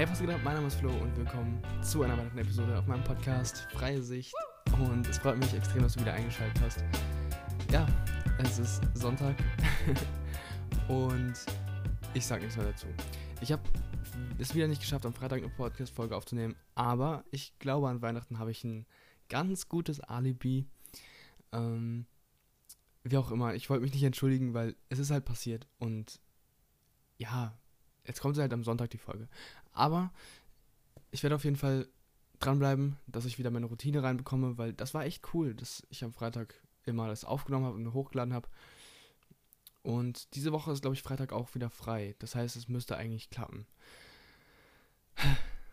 Hey, was geht ab? Mein Name ist Flo und willkommen zu einer weiteren Episode auf meinem Podcast Freie Sicht. Und es freut mich extrem, dass du wieder eingeschaltet hast. Ja, es ist Sonntag und ich sage nichts mehr dazu. Ich habe es wieder nicht geschafft, am Freitag eine Podcast-Folge aufzunehmen, aber ich glaube, an Weihnachten habe ich ein ganz gutes Alibi. Ähm, wie auch immer, ich wollte mich nicht entschuldigen, weil es ist halt passiert und ja, jetzt kommt halt am Sonntag die Folge. Aber ich werde auf jeden Fall dranbleiben, dass ich wieder meine Routine reinbekomme, weil das war echt cool, dass ich am Freitag immer das aufgenommen habe und hochgeladen habe. Und diese Woche ist, glaube ich, Freitag auch wieder frei. Das heißt, es müsste eigentlich klappen.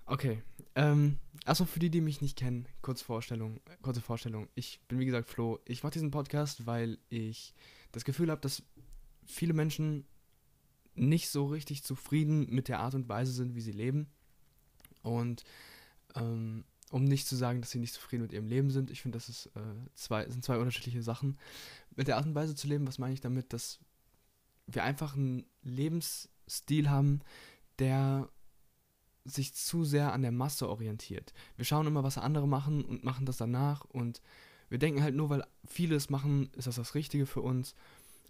Okay. Ähm, achso, für die, die mich nicht kennen, kurze Vorstellung, kurze Vorstellung. Ich bin wie gesagt Flo. Ich mache diesen Podcast, weil ich das Gefühl habe, dass viele Menschen nicht so richtig zufrieden mit der Art und Weise sind, wie sie leben. Und ähm, um nicht zu sagen, dass sie nicht zufrieden mit ihrem Leben sind, ich finde, das ist, äh, zwei, sind zwei unterschiedliche Sachen. Mit der Art und Weise zu leben, was meine ich damit, dass wir einfach einen Lebensstil haben, der sich zu sehr an der Masse orientiert. Wir schauen immer, was andere machen und machen das danach und wir denken halt nur, weil viele es machen, ist das das Richtige für uns.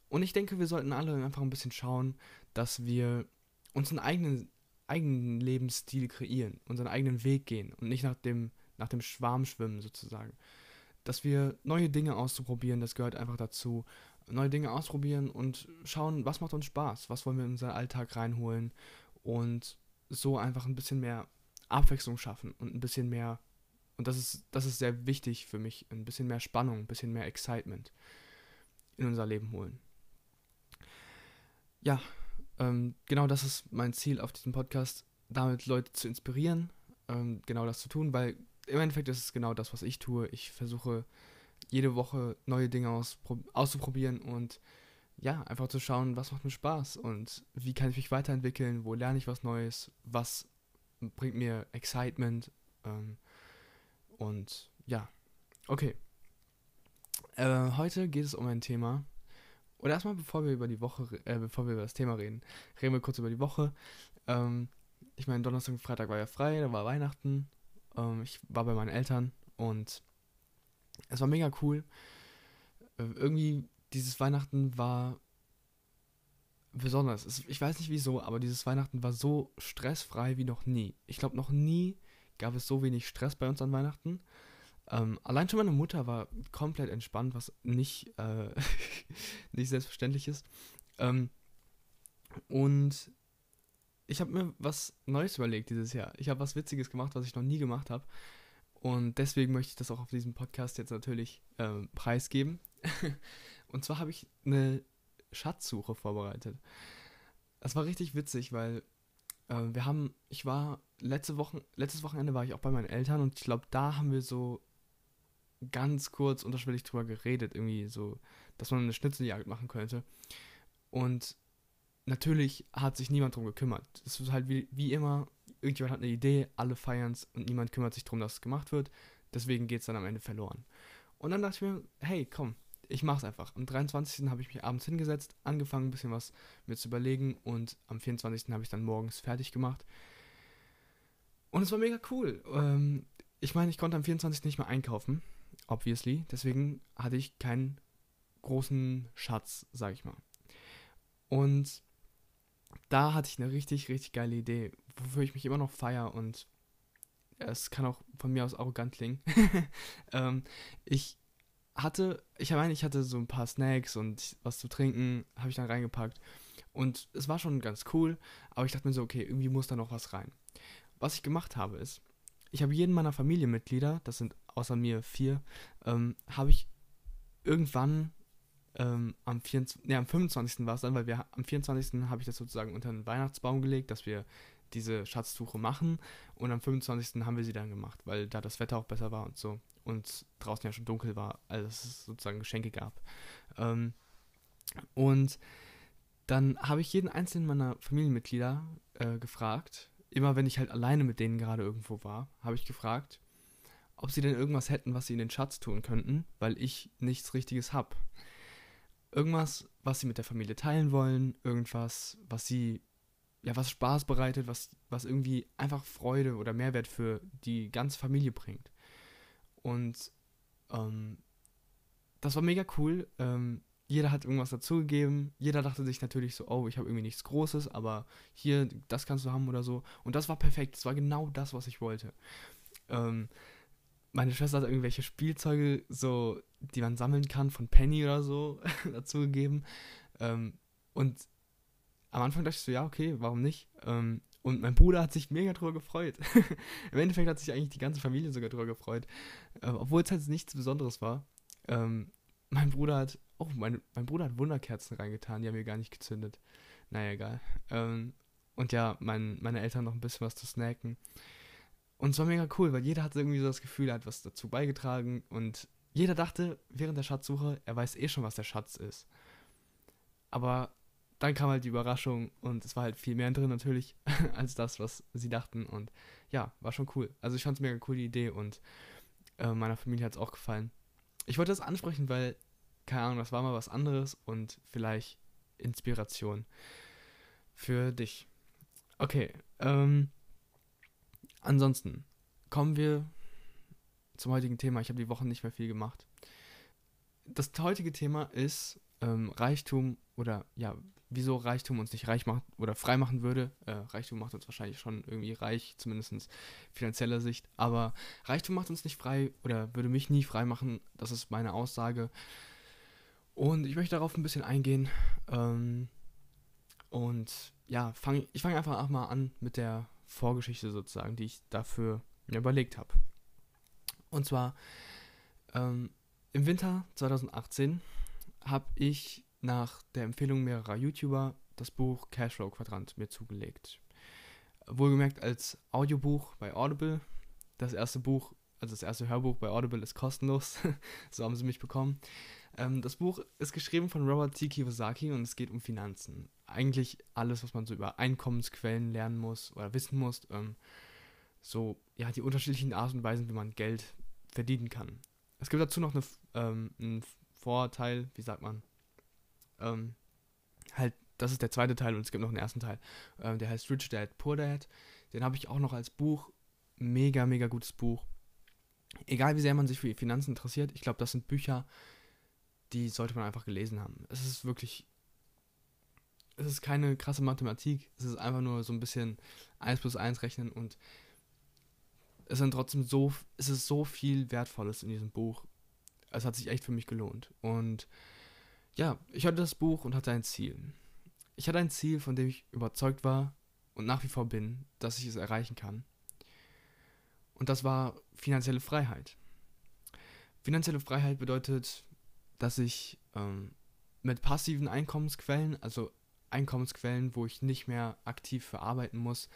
Und ich denke, wir sollten alle einfach ein bisschen schauen, dass wir uns einen eigenen, eigenen Lebensstil kreieren, unseren eigenen Weg gehen und nicht nach dem, nach dem Schwarm schwimmen sozusagen. Dass wir neue Dinge auszuprobieren, das gehört einfach dazu. Neue Dinge ausprobieren und schauen, was macht uns Spaß, was wollen wir in unseren Alltag reinholen und so einfach ein bisschen mehr Abwechslung schaffen und ein bisschen mehr, und das ist, das ist sehr wichtig für mich, ein bisschen mehr Spannung, ein bisschen mehr Excitement in unser Leben holen. Ja, ähm, genau das ist mein Ziel auf diesem Podcast, damit Leute zu inspirieren, ähm, genau das zu tun, weil im Endeffekt ist es genau das, was ich tue. Ich versuche jede Woche neue Dinge auszuprobieren und ja, einfach zu schauen, was macht mir Spaß und wie kann ich mich weiterentwickeln, wo lerne ich was Neues, was bringt mir Excitement ähm, und ja, okay. Äh, heute geht es um ein Thema, oder erstmal bevor wir über die Woche, äh, bevor wir über das Thema reden, reden wir kurz über die Woche. Ähm, ich meine, Donnerstag und Freitag war ja frei, da war Weihnachten. Ähm, ich war bei meinen Eltern und es war mega cool. Äh, irgendwie dieses Weihnachten war besonders. Ich weiß nicht wieso, aber dieses Weihnachten war so stressfrei wie noch nie. Ich glaube, noch nie gab es so wenig Stress bei uns an Weihnachten. Ähm, allein schon meine Mutter war komplett entspannt, was nicht, äh, nicht selbstverständlich ist. Ähm, und ich habe mir was Neues überlegt dieses Jahr. Ich habe was Witziges gemacht, was ich noch nie gemacht habe. Und deswegen möchte ich das auch auf diesem Podcast jetzt natürlich äh, preisgeben. Und zwar habe ich eine Schatzsuche vorbereitet. Das war richtig witzig, weil äh, wir haben, ich war letzte Woche, letztes Wochenende war ich auch bei meinen Eltern und ich glaube, da haben wir so ganz kurz unterschwellig drüber geredet, irgendwie so, dass man eine Schnitzeljagd machen könnte. Und natürlich hat sich niemand drum gekümmert. Es ist halt wie, wie immer, irgendjemand hat eine Idee, alle feiern es und niemand kümmert sich darum, dass es gemacht wird. Deswegen geht es dann am Ende verloren. Und dann dachte ich mir, hey, komm, ich mach's einfach. Am 23. habe ich mich abends hingesetzt, angefangen, ein bisschen was mir zu überlegen und am 24. habe ich dann morgens fertig gemacht. Und es war mega cool. Ähm, ich meine, ich konnte am 24. nicht mehr einkaufen, obviously. Deswegen hatte ich keinen großen Schatz, sag ich mal. Und da hatte ich eine richtig, richtig geile Idee, wofür ich mich immer noch feier und es kann auch von mir aus arrogant klingen. ähm, ich hatte, ich meine, ich hatte so ein paar Snacks und was zu trinken, habe ich dann reingepackt. Und es war schon ganz cool, aber ich dachte mir so, okay, irgendwie muss da noch was rein. Was ich gemacht habe ist, ich habe jeden meiner Familienmitglieder, das sind außer mir vier, ähm, habe ich irgendwann ähm, am, 24, nee, am 25. war es dann, weil wir am 24. habe ich das sozusagen unter den Weihnachtsbaum gelegt, dass wir diese Schatzsuche machen und am 25. haben wir sie dann gemacht, weil da das Wetter auch besser war und so und draußen ja schon dunkel war, als es sozusagen Geschenke gab. Ähm, und dann habe ich jeden einzelnen meiner Familienmitglieder äh, gefragt, immer wenn ich halt alleine mit denen gerade irgendwo war, habe ich gefragt, ob sie denn irgendwas hätten, was sie in den Schatz tun könnten, weil ich nichts Richtiges habe. Irgendwas, was sie mit der Familie teilen wollen, irgendwas, was sie ja, was Spaß bereitet, was, was irgendwie einfach Freude oder Mehrwert für die ganze Familie bringt. Und ähm, das war mega cool. Ähm, jeder hat irgendwas dazugegeben. Jeder dachte sich natürlich so, oh, ich habe irgendwie nichts Großes, aber hier, das kannst du haben oder so. Und das war perfekt. Das war genau das, was ich wollte. Ähm, meine Schwester hat irgendwelche Spielzeuge, so, die man sammeln kann, von Penny oder so, dazugegeben. Ähm, und am Anfang dachte ich so, ja, okay, warum nicht? Ähm, und mein Bruder hat sich mega drüber gefreut. Im Endeffekt hat sich eigentlich die ganze Familie sogar drüber gefreut. Äh, obwohl es halt nichts Besonderes war. Ähm, mein Bruder hat, oh, mein, mein Bruder hat Wunderkerzen reingetan, die haben wir gar nicht gezündet. Naja, egal. Ähm, und ja, mein, meine Eltern noch ein bisschen was zu snacken. Und es war mega cool, weil jeder hatte irgendwie so das Gefühl, er hat was dazu beigetragen und jeder dachte während der Schatzsuche, er weiß eh schon, was der Schatz ist. Aber dann kam halt die Überraschung und es war halt viel mehr drin natürlich als das, was sie dachten. Und ja, war schon cool. Also ich fand es mega cool, die Idee und äh, meiner Familie hat es auch gefallen. Ich wollte das ansprechen, weil, keine Ahnung, das war mal was anderes und vielleicht Inspiration für dich. Okay, ähm, ansonsten kommen wir zum heutigen Thema. Ich habe die Woche nicht mehr viel gemacht. Das heutige Thema ist ähm, Reichtum oder ja, wieso Reichtum uns nicht reich macht oder frei machen würde. Äh, Reichtum macht uns wahrscheinlich schon irgendwie reich, zumindest finanzieller Sicht. Aber Reichtum macht uns nicht frei oder würde mich nie frei machen. Das ist meine Aussage. Und ich möchte darauf ein bisschen eingehen. Ähm, und ja, fang, ich fange einfach mal an mit der Vorgeschichte sozusagen, die ich dafür mir überlegt habe. Und zwar ähm, im Winter 2018 habe ich nach der Empfehlung mehrerer YouTuber das Buch Cashflow Quadrant mir zugelegt. Wohlgemerkt als Audiobuch bei Audible. Das erste Buch, also das erste Hörbuch bei Audible ist kostenlos. so haben sie mich bekommen. Ähm, das Buch ist geschrieben von Robert T. Kiyosaki und es geht um Finanzen. Eigentlich alles, was man so über Einkommensquellen lernen muss oder wissen muss. Ähm, so, ja, die unterschiedlichen Arten und Weisen, wie man Geld verdienen kann. Es gibt dazu noch eine, ähm, einen Vorteil, wie sagt man, ähm, halt, das ist der zweite Teil und es gibt noch einen ersten Teil. Ähm, der heißt Rich Dad, Poor Dad. Den habe ich auch noch als Buch. Mega, mega gutes Buch. Egal wie sehr man sich für Finanzen interessiert, ich glaube, das sind Bücher, die sollte man einfach gelesen haben. Es ist wirklich. Es ist keine krasse Mathematik, es ist einfach nur so ein bisschen 1 plus 1 rechnen und es sind trotzdem so, es ist so viel Wertvolles in diesem Buch. Es hat sich echt für mich gelohnt. Und ja, ich hatte das Buch und hatte ein Ziel. Ich hatte ein Ziel, von dem ich überzeugt war und nach wie vor bin, dass ich es erreichen kann. Und das war finanzielle Freiheit. Finanzielle Freiheit bedeutet, dass ich ähm, mit passiven Einkommensquellen, also Einkommensquellen, wo ich nicht mehr aktiv verarbeiten muss,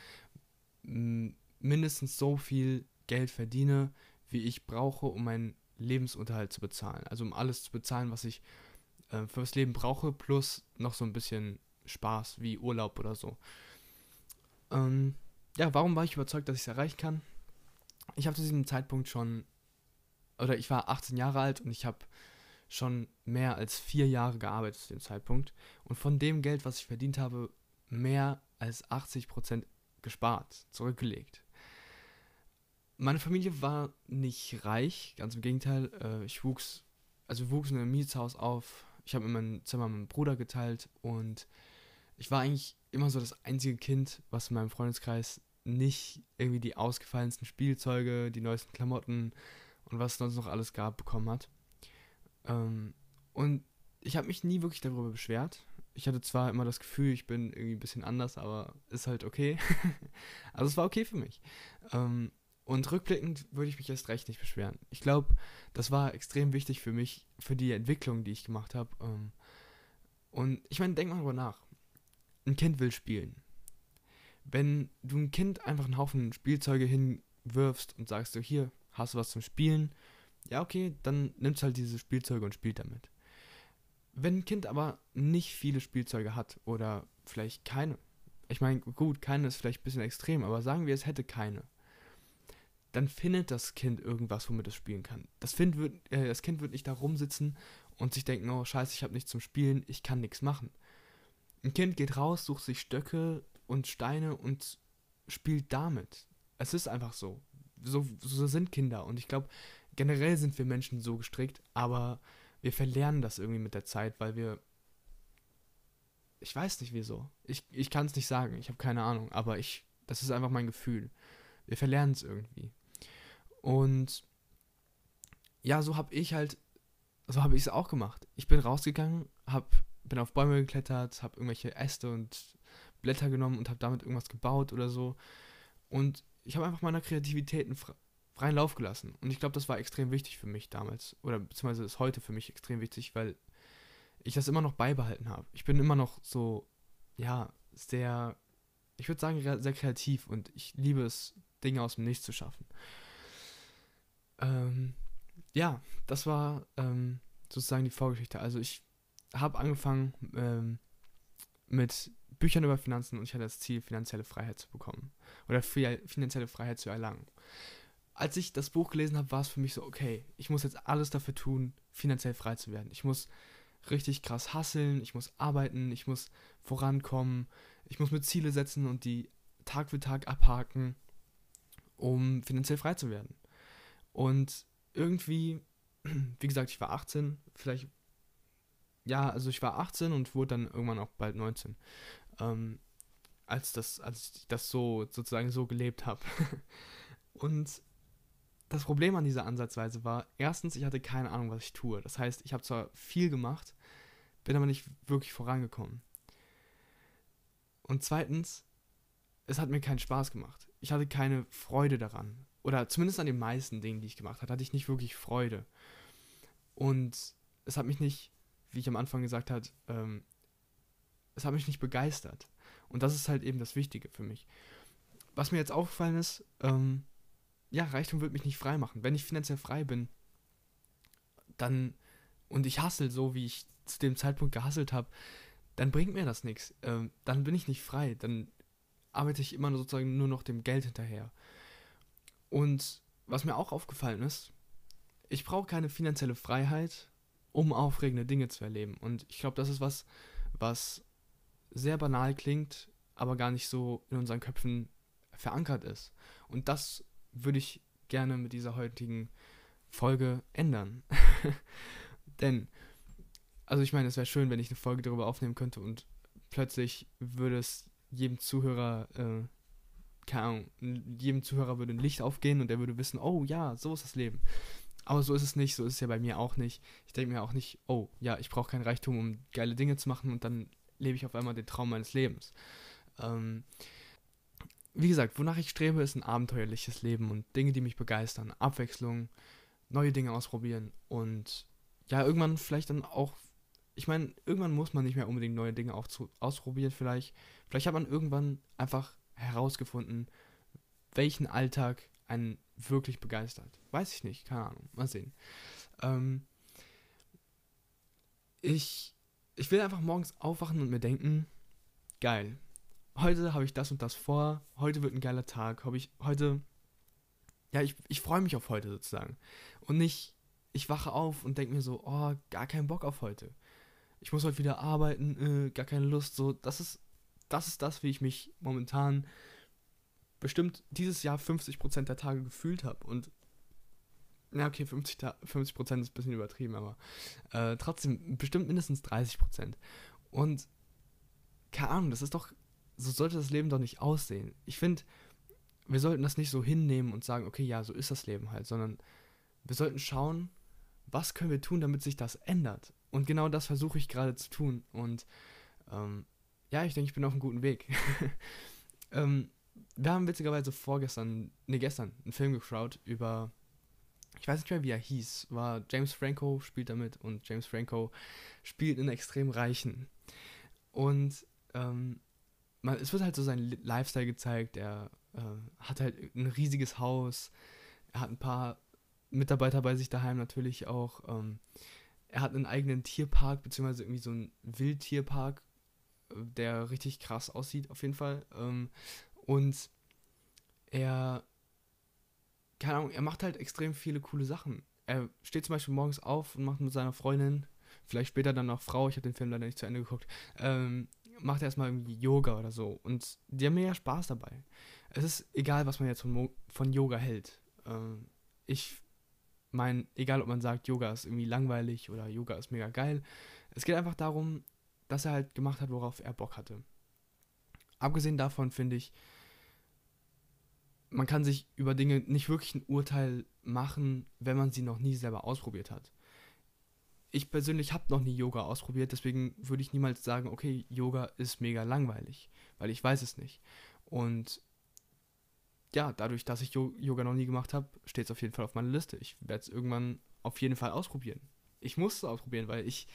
mindestens so viel Geld verdiene, wie ich brauche, um meinen Lebensunterhalt zu bezahlen. Also um alles zu bezahlen, was ich äh, fürs Leben brauche, plus noch so ein bisschen Spaß wie Urlaub oder so. Ähm, ja, warum war ich überzeugt, dass ich es erreichen kann? Ich habe zu diesem Zeitpunkt schon, oder ich war 18 Jahre alt und ich habe schon mehr als vier Jahre gearbeitet zu dem Zeitpunkt. Und von dem Geld, was ich verdient habe, mehr als 80% gespart, zurückgelegt. Meine Familie war nicht reich, ganz im Gegenteil. Äh, ich wuchs, also wir wuchsen in einem Mietshaus auf, ich habe immer mein Zimmer mit meinem Bruder geteilt und ich war eigentlich immer so das einzige Kind, was in meinem Freundeskreis nicht irgendwie die ausgefallensten Spielzeuge, die neuesten Klamotten und was sonst noch alles gab, bekommen hat. Ähm, und ich habe mich nie wirklich darüber beschwert. Ich hatte zwar immer das Gefühl, ich bin irgendwie ein bisschen anders, aber ist halt okay. also es war okay für mich. Ähm, und rückblickend würde ich mich erst recht nicht beschweren. Ich glaube, das war extrem wichtig für mich, für die Entwicklung, die ich gemacht habe. Ähm, und ich meine, denk mal darüber nach. Ein Kind will spielen. Wenn du ein Kind einfach einen Haufen Spielzeuge hinwirfst und sagst, so hier, hast du was zum Spielen? Ja, okay, dann nimmst halt diese Spielzeuge und spielt damit. Wenn ein Kind aber nicht viele Spielzeuge hat oder vielleicht keine, ich meine, gut, keine ist vielleicht ein bisschen extrem, aber sagen wir, es hätte keine dann findet das Kind irgendwas, womit es spielen kann. Das, find wird, äh, das Kind wird nicht da rumsitzen und sich denken, oh scheiße, ich habe nichts zum Spielen, ich kann nichts machen. Ein Kind geht raus, sucht sich Stöcke und Steine und spielt damit. Es ist einfach so. So, so sind Kinder. Und ich glaube, generell sind wir Menschen so gestrickt, aber wir verlernen das irgendwie mit der Zeit, weil wir. Ich weiß nicht wieso. Ich, ich kann es nicht sagen. Ich habe keine Ahnung. Aber ich. Das ist einfach mein Gefühl. Wir verlernen es irgendwie. Und ja, so habe ich halt. So habe ich es auch gemacht. Ich bin rausgegangen, hab, bin auf Bäume geklettert, habe irgendwelche Äste und Blätter genommen und habe damit irgendwas gebaut oder so. Und ich habe einfach meiner Kreativität freien Lauf gelassen. Und ich glaube, das war extrem wichtig für mich damals. Oder beziehungsweise ist heute für mich extrem wichtig, weil ich das immer noch beibehalten habe. Ich bin immer noch so, ja, sehr, ich würde sagen, sehr kreativ und ich liebe es, Dinge aus dem Nichts zu schaffen. Ähm, ja, das war ähm, sozusagen die Vorgeschichte. Also ich habe angefangen ähm, mit Büchern über Finanzen und ich hatte das Ziel, finanzielle Freiheit zu bekommen oder finanzielle Freiheit zu erlangen als ich das Buch gelesen habe, war es für mich so, okay, ich muss jetzt alles dafür tun, finanziell frei zu werden. Ich muss richtig krass hasseln, ich muss arbeiten, ich muss vorankommen, ich muss mir Ziele setzen und die Tag für Tag abhaken, um finanziell frei zu werden. Und irgendwie, wie gesagt, ich war 18, vielleicht, ja, also ich war 18 und wurde dann irgendwann auch bald 19, ähm, als, das, als ich das so sozusagen so gelebt habe. und das Problem an dieser Ansatzweise war, erstens, ich hatte keine Ahnung, was ich tue. Das heißt, ich habe zwar viel gemacht, bin aber nicht wirklich vorangekommen. Und zweitens, es hat mir keinen Spaß gemacht. Ich hatte keine Freude daran. Oder zumindest an den meisten Dingen, die ich gemacht habe, hatte ich nicht wirklich Freude. Und es hat mich nicht, wie ich am Anfang gesagt habe, ähm, es hat mich nicht begeistert. Und das ist halt eben das Wichtige für mich. Was mir jetzt aufgefallen ist, ähm, ja, Reichtum wird mich nicht frei machen. Wenn ich finanziell frei bin, dann und ich hassel so, wie ich zu dem Zeitpunkt gehasselt habe, dann bringt mir das nichts. Ähm, dann bin ich nicht frei. Dann arbeite ich immer sozusagen nur noch dem Geld hinterher. Und was mir auch aufgefallen ist, ich brauche keine finanzielle Freiheit, um aufregende Dinge zu erleben. Und ich glaube, das ist was, was sehr banal klingt, aber gar nicht so in unseren Köpfen verankert ist. Und das würde ich gerne mit dieser heutigen Folge ändern. Denn, also ich meine, es wäre schön, wenn ich eine Folge darüber aufnehmen könnte und plötzlich würde es jedem Zuhörer, äh, keine Ahnung, jedem Zuhörer würde ein Licht aufgehen und er würde wissen, oh ja, so ist das Leben. Aber so ist es nicht, so ist es ja bei mir auch nicht. Ich denke mir auch nicht, oh ja, ich brauche keinen Reichtum, um geile Dinge zu machen und dann lebe ich auf einmal den Traum meines Lebens. Ähm, wie gesagt, wonach ich strebe, ist ein abenteuerliches Leben und Dinge, die mich begeistern. Abwechslung, neue Dinge ausprobieren und ja, irgendwann vielleicht dann auch, ich meine, irgendwann muss man nicht mehr unbedingt neue Dinge auch zu, ausprobieren, vielleicht. Vielleicht hat man irgendwann einfach herausgefunden, welchen Alltag einen wirklich begeistert. Weiß ich nicht, keine Ahnung, mal sehen. Ähm, ich, ich will einfach morgens aufwachen und mir denken, geil, heute habe ich das und das vor, heute wird ein geiler Tag, habe ich heute, ja, ich, ich freue mich auf heute sozusagen. Und nicht, ich wache auf und denke mir so, oh, gar keinen Bock auf heute. Ich muss heute wieder arbeiten, äh, gar keine Lust, so, das ist, das ist das, wie ich mich momentan bestimmt dieses Jahr 50% der Tage gefühlt habe. Und na okay, 50, 50 ist ein bisschen übertrieben, aber äh, trotzdem bestimmt mindestens 30%. Und keine Ahnung, das ist doch so sollte das Leben doch nicht aussehen. Ich finde, wir sollten das nicht so hinnehmen und sagen, okay, ja, so ist das Leben halt, sondern wir sollten schauen, was können wir tun, damit sich das ändert. Und genau das versuche ich gerade zu tun. Und ähm, ja, ich denke, ich bin auf einem guten Weg. ähm, wir haben witzigerweise vorgestern, ne, gestern, einen Film geschaut über, ich weiß nicht mehr, wie er hieß, war James Franco spielt damit und James Franco spielt einen extrem Reichen. Und ähm, man, es wird halt so sein Lifestyle gezeigt. Er äh, hat halt ein riesiges Haus. Er hat ein paar Mitarbeiter bei sich daheim natürlich auch. Ähm, er hat einen eigenen Tierpark, beziehungsweise irgendwie so einen Wildtierpark, äh, der richtig krass aussieht, auf jeden Fall. Ähm, und er, keine Ahnung, er macht halt extrem viele coole Sachen. Er steht zum Beispiel morgens auf und macht mit seiner Freundin, vielleicht später dann noch Frau, ich habe den Film leider nicht zu Ende geguckt, ähm, macht erstmal irgendwie Yoga oder so. Und die haben mega Spaß dabei. Es ist egal, was man jetzt von, von Yoga hält. Ähm, ich meine, egal ob man sagt, Yoga ist irgendwie langweilig oder Yoga ist mega geil. Es geht einfach darum, dass er halt gemacht hat, worauf er Bock hatte. Abgesehen davon finde ich, man kann sich über Dinge nicht wirklich ein Urteil machen, wenn man sie noch nie selber ausprobiert hat. Ich persönlich habe noch nie Yoga ausprobiert, deswegen würde ich niemals sagen, okay, Yoga ist mega langweilig, weil ich weiß es nicht. Und ja, dadurch, dass ich Yoga noch nie gemacht habe, steht es auf jeden Fall auf meiner Liste. Ich werde es irgendwann auf jeden Fall ausprobieren. Ich muss es ausprobieren, weil ich,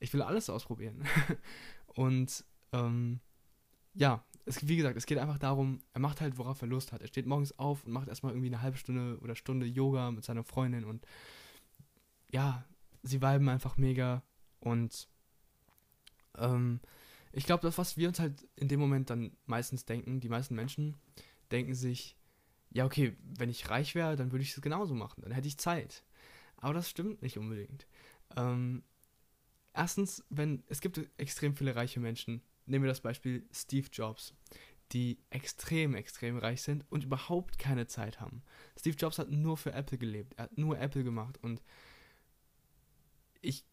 ich will alles ausprobieren. Und ähm, ja, es, wie gesagt, es geht einfach darum, er macht halt, worauf er Lust hat. Er steht morgens auf und macht erstmal irgendwie eine halbe Stunde oder Stunde Yoga mit seiner Freundin und ja, sie viben einfach mega und ähm, ich glaube, das, was wir uns halt in dem Moment dann meistens denken, die meisten Menschen denken sich, ja, okay, wenn ich reich wäre, dann würde ich es genauso machen, dann hätte ich Zeit. Aber das stimmt nicht unbedingt. Ähm, erstens, wenn es gibt extrem viele reiche Menschen, nehmen wir das Beispiel Steve Jobs, die extrem, extrem reich sind und überhaupt keine Zeit haben. Steve Jobs hat nur für Apple gelebt, er hat nur Apple gemacht und ich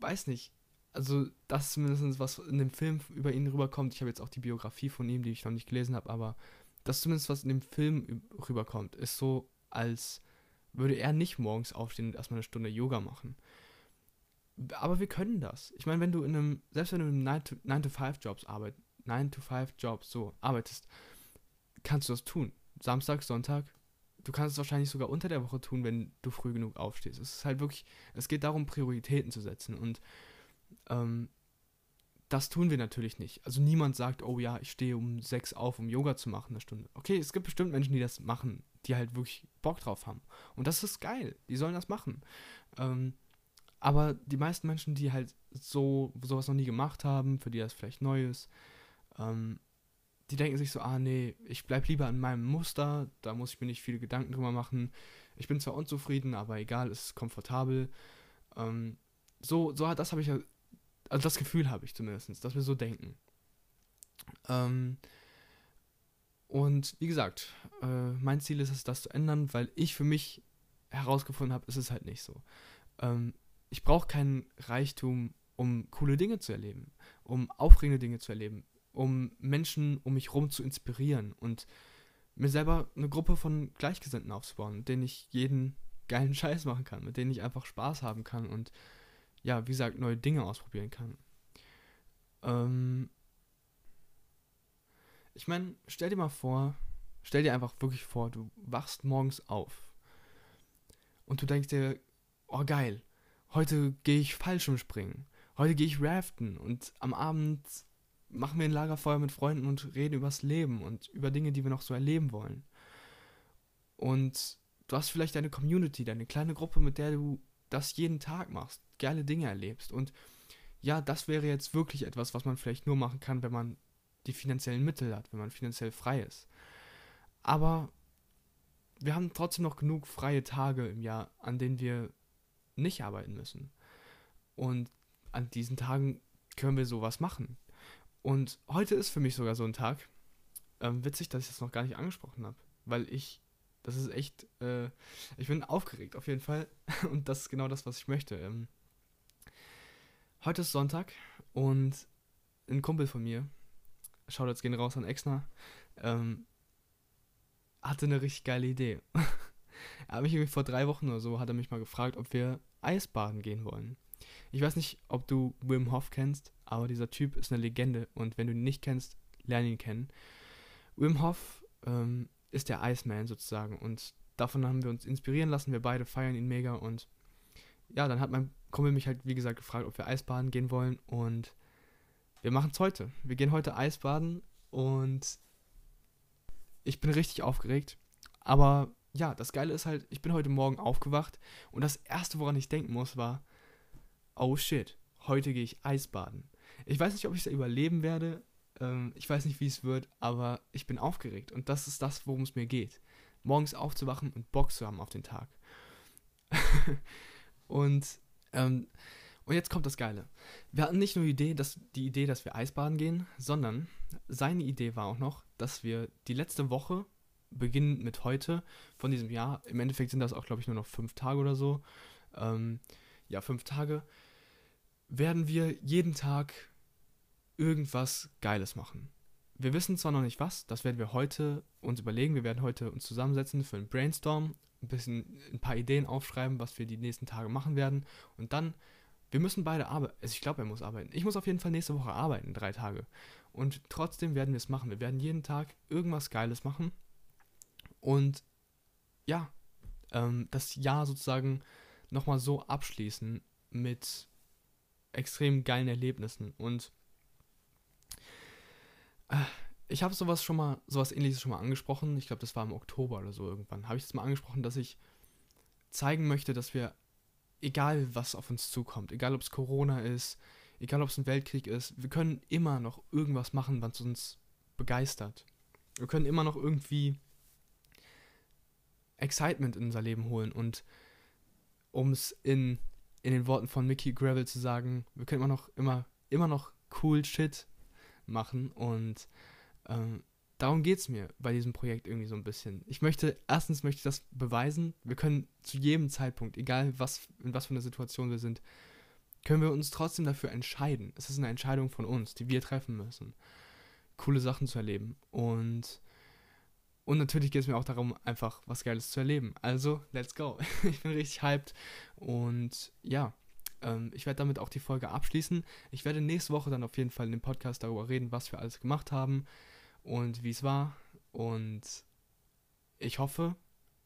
weiß nicht, also das ist zumindest was in dem Film über ihn rüberkommt. Ich habe jetzt auch die Biografie von ihm, die ich noch nicht gelesen habe, aber das zumindest was in dem Film rüberkommt, ist so, als würde er nicht morgens aufstehen und erstmal eine Stunde Yoga machen. Aber wir können das. Ich meine, wenn du in einem, selbst wenn du in einem 9-to-5-Jobs arbeitest, 9-to-5-Jobs so arbeitest, kannst du das tun. Samstag, Sonntag, du kannst es wahrscheinlich sogar unter der Woche tun, wenn du früh genug aufstehst. Es ist halt wirklich, es geht darum, Prioritäten zu setzen. Und ähm, das tun wir natürlich nicht. Also niemand sagt, oh ja, ich stehe um sechs auf, um Yoga zu machen, eine Stunde. Okay, es gibt bestimmt Menschen, die das machen, die halt wirklich Bock drauf haben. Und das ist geil. Die sollen das machen. Ähm, aber die meisten Menschen, die halt so sowas noch nie gemacht haben, für die das vielleicht neu ist, ähm, die denken sich so, ah nee, ich bleib lieber an meinem Muster, da muss ich mir nicht viele Gedanken drüber machen. Ich bin zwar unzufrieden, aber egal, es ist komfortabel. Ähm, so, so das habe ich, also das Gefühl habe ich zumindest, dass wir so denken. Ähm, und wie gesagt, äh, mein Ziel ist es, das zu ändern, weil ich für mich herausgefunden habe, ist es halt nicht so. Ähm, ich brauche keinen Reichtum, um coole Dinge zu erleben, um aufregende Dinge zu erleben, um Menschen um mich herum zu inspirieren und mir selber eine Gruppe von Gleichgesinnten aufzubauen, mit denen ich jeden geilen Scheiß machen kann, mit denen ich einfach Spaß haben kann und ja, wie gesagt, neue Dinge ausprobieren kann. Ähm ich meine, stell dir mal vor, stell dir einfach wirklich vor, du wachst morgens auf und du denkst dir, oh geil, heute gehe ich Fallschirmspringen, heute gehe ich raften und am Abend machen wir ein Lagerfeuer mit Freunden und reden übers Leben und über Dinge, die wir noch so erleben wollen. Und du hast vielleicht deine Community, deine kleine Gruppe, mit der du das jeden Tag machst, geile Dinge erlebst. Und ja, das wäre jetzt wirklich etwas, was man vielleicht nur machen kann, wenn man die finanziellen Mittel hat, wenn man finanziell frei ist. Aber wir haben trotzdem noch genug freie Tage im Jahr, an denen wir nicht arbeiten müssen. Und an diesen Tagen können wir sowas machen. Und heute ist für mich sogar so ein Tag. Ähm, witzig, dass ich das noch gar nicht angesprochen habe, weil ich, das ist echt, äh, ich bin aufgeregt auf jeden Fall. Und das ist genau das, was ich möchte. Ähm, heute ist Sonntag und ein Kumpel von mir, schaut jetzt gehen raus an Exner, ähm, hatte eine richtig geile Idee. er hat mich vor drei Wochen oder so, hat er mich mal gefragt, ob wir Eisbaden gehen wollen. Ich weiß nicht, ob du Wim Hof kennst, aber dieser Typ ist eine Legende und wenn du ihn nicht kennst, lerne ihn kennen. Wim Hof ähm, ist der Iceman sozusagen und davon haben wir uns inspirieren lassen. Wir beide feiern ihn mega und ja, dann hat mein Kumpel mich halt, wie gesagt, gefragt, ob wir Eisbaden gehen wollen und wir machen es heute. Wir gehen heute Eisbaden und ich bin richtig aufgeregt, aber ja, das Geile ist halt, ich bin heute Morgen aufgewacht und das Erste, woran ich denken muss, war, oh shit, heute gehe ich Eisbaden. Ich weiß nicht, ob ich es überleben werde, ähm, ich weiß nicht, wie es wird, aber ich bin aufgeregt und das ist das, worum es mir geht. Morgens aufzuwachen und Bock zu haben auf den Tag. und, ähm, Und jetzt kommt das Geile. Wir hatten nicht nur die Idee, dass, die Idee, dass wir Eisbaden gehen, sondern seine Idee war auch noch, dass wir die letzte Woche, beginnend mit heute von diesem Jahr, im Endeffekt sind das auch, glaube ich, nur noch fünf Tage oder so, ähm, ja, fünf Tage, werden wir jeden Tag irgendwas Geiles machen. Wir wissen zwar noch nicht was, das werden wir heute uns überlegen. Wir werden heute uns zusammensetzen für einen Brainstorm, ein bisschen ein paar Ideen aufschreiben, was wir die nächsten Tage machen werden. Und dann, wir müssen beide arbeiten. Also ich glaube, er muss arbeiten. Ich muss auf jeden Fall nächste Woche arbeiten, drei Tage. Und trotzdem werden wir es machen. Wir werden jeden Tag irgendwas Geiles machen. Und ja, ähm, das Jahr sozusagen nochmal so abschließen mit extrem geilen Erlebnissen. Und ich habe sowas schon mal, sowas ähnliches schon mal angesprochen. Ich glaube, das war im Oktober oder so irgendwann. Habe ich das mal angesprochen, dass ich zeigen möchte, dass wir, egal was auf uns zukommt, egal ob es Corona ist, egal ob es ein Weltkrieg ist, wir können immer noch irgendwas machen, was uns begeistert. Wir können immer noch irgendwie Excitement in unser Leben holen. Und um es in, in den Worten von Mickey Gravel zu sagen, wir können immer noch, immer, immer noch cool Shit machen. Und ähm, darum geht es mir bei diesem Projekt irgendwie so ein bisschen. Ich möchte, erstens möchte ich das beweisen, wir können zu jedem Zeitpunkt, egal was, in was für einer Situation wir sind, können wir uns trotzdem dafür entscheiden. Es ist eine Entscheidung von uns, die wir treffen müssen, coole Sachen zu erleben. Und, und natürlich geht es mir auch darum, einfach was Geiles zu erleben. Also, let's go. ich bin richtig hyped. Und ja, ähm, ich werde damit auch die Folge abschließen. Ich werde nächste Woche dann auf jeden Fall in dem Podcast darüber reden, was wir alles gemacht haben und wie es war. Und ich hoffe,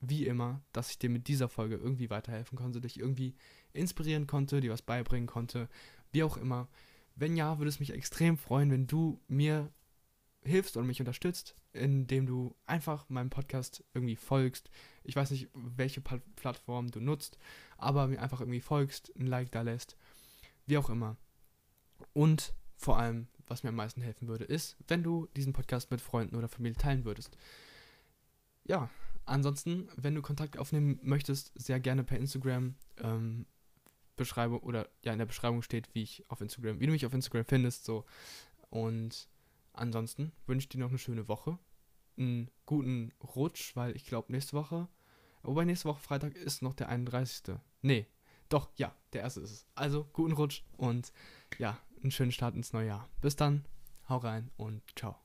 wie immer, dass ich dir mit dieser Folge irgendwie weiterhelfen konnte, dich irgendwie inspirieren konnte, dir was beibringen konnte, wie auch immer. Wenn ja, würde es mich extrem freuen, wenn du mir hilfst und mich unterstützt, indem du einfach meinem Podcast irgendwie folgst. Ich weiß nicht, welche Plattform du nutzt, aber mir einfach irgendwie folgst, ein Like da lässt, wie auch immer. Und vor allem, was mir am meisten helfen würde, ist, wenn du diesen Podcast mit Freunden oder Familie teilen würdest. Ja, ansonsten, wenn du Kontakt aufnehmen möchtest, sehr gerne per Instagram. Ähm, Beschreibung oder ja in der Beschreibung steht, wie ich auf Instagram, wie du mich auf Instagram findest, so. Und ansonsten wünsche ich dir noch eine schöne Woche, einen guten Rutsch, weil ich glaube nächste Woche, wobei nächste Woche Freitag ist noch der 31. Nee, doch, ja, der erste ist es. Also guten Rutsch und ja, einen schönen Start ins neue Jahr. Bis dann, hau rein und ciao.